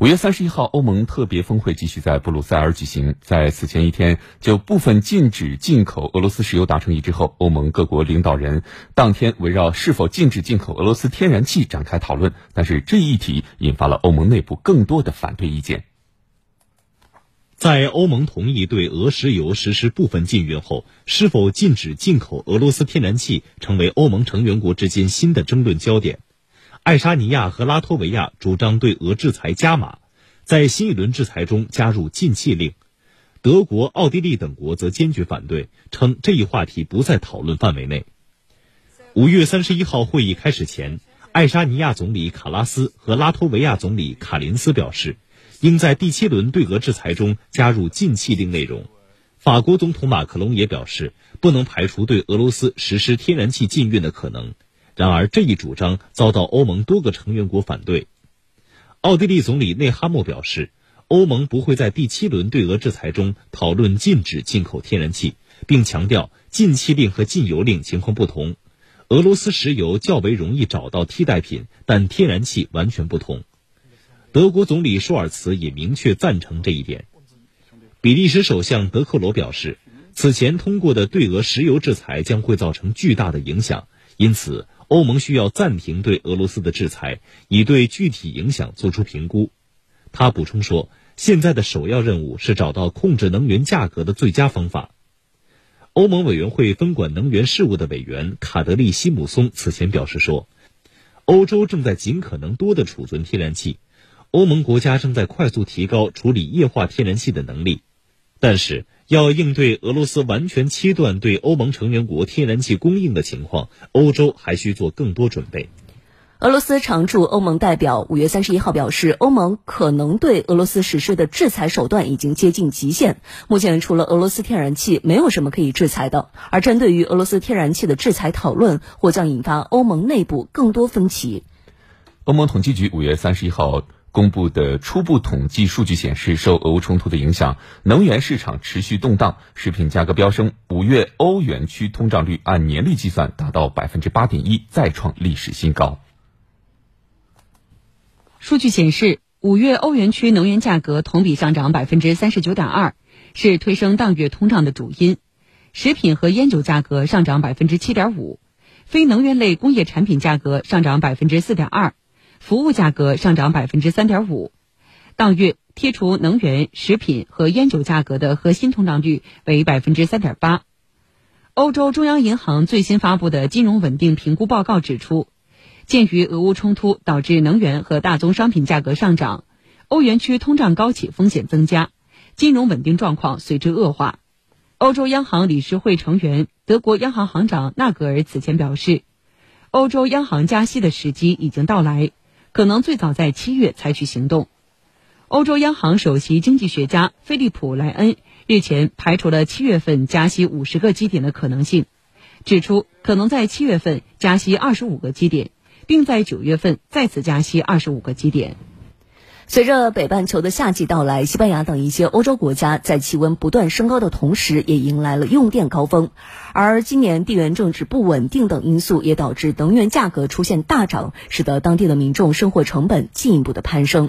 五月三十一号，欧盟特别峰会继续在布鲁塞尔举行。在此前一天就部分禁止进口俄罗斯石油达成一致后，欧盟各国领导人当天围绕是否禁止进口俄罗斯天然气展开讨论。但是这一议题引发了欧盟内部更多的反对意见。在欧盟同意对俄石油实施部分禁运后，是否禁止进口俄罗斯天然气成为欧盟成员国之间新的争论焦点。爱沙尼亚和拉脱维亚主张对俄制裁加码，在新一轮制裁中加入禁气令；德国、奥地利等国则坚决反对，称这一话题不在讨论范围内。五月三十一号会议开始前，爱沙尼亚总理卡拉斯和拉脱维亚总理卡林斯表示，应在第七轮对俄制裁中加入禁气令内容。法国总统马克龙也表示，不能排除对俄罗斯实施天然气禁运的可能。然而，这一主张遭到欧盟多个成员国反对。奥地利总理内哈默表示，欧盟不会在第七轮对俄制裁中讨论禁止进口天然气，并强调禁气令和禁油令情况不同。俄罗斯石油较为容易找到替代品，但天然气完全不同。德国总理舒尔茨也明确赞成这一点。比利时首相德克罗表示，此前通过的对俄石油制裁将会造成巨大的影响，因此。欧盟需要暂停对俄罗斯的制裁，以对具体影响做出评估。他补充说，现在的首要任务是找到控制能源价格的最佳方法。欧盟委员会分管能源事务的委员卡德利西姆松此前表示说，欧洲正在尽可能多的储存天然气，欧盟国家正在快速提高处理液化天然气的能力，但是。要应对俄罗斯完全切断对欧盟成员国天然气供应的情况，欧洲还需做更多准备。俄罗斯常驻欧盟代表五月三十一号表示，欧盟可能对俄罗斯实施的制裁手段已经接近极限。目前除了俄罗斯天然气，没有什么可以制裁的。而针对于俄罗斯天然气的制裁讨论，或将引发欧盟内部更多分歧。欧盟统计局五月三十一号。公布的初步统计数据显示，受俄乌冲突的影响，能源市场持续动荡，食品价格飙升。五月欧元区通胀率按年率计算达到百分之八点一，再创历史新高。数据显示，五月欧元区能源价格同比上涨百分之三十九点二，是推升当月通胀的主因。食品和烟酒价格上涨百分之七点五，非能源类工业产品价格上涨百分之四点二。服务价格上涨百分之三点五，当月剔除能源、食品和烟酒价格的核心通胀率为百分之三点八。欧洲中央银行最新发布的金融稳定评估报告指出，鉴于俄乌冲突导致能源和大宗商品价格上涨，欧元区通胀高企风险增加，金融稳定状况随之恶化。欧洲央行理事会成员、德国央行行长纳格尔此前表示，欧洲央行加息的时机已经到来。可能最早在七月采取行动。欧洲央行首席经济学家菲利普莱恩日前排除了七月份加息五十个基点的可能性，指出可能在七月份加息二十五个基点，并在九月份再次加息二十五个基点。随着北半球的夏季到来，西班牙等一些欧洲国家在气温不断升高的同时，也迎来了用电高峰。而今年地缘政治不稳定等因素，也导致能源价格出现大涨，使得当地的民众生活成本进一步的攀升。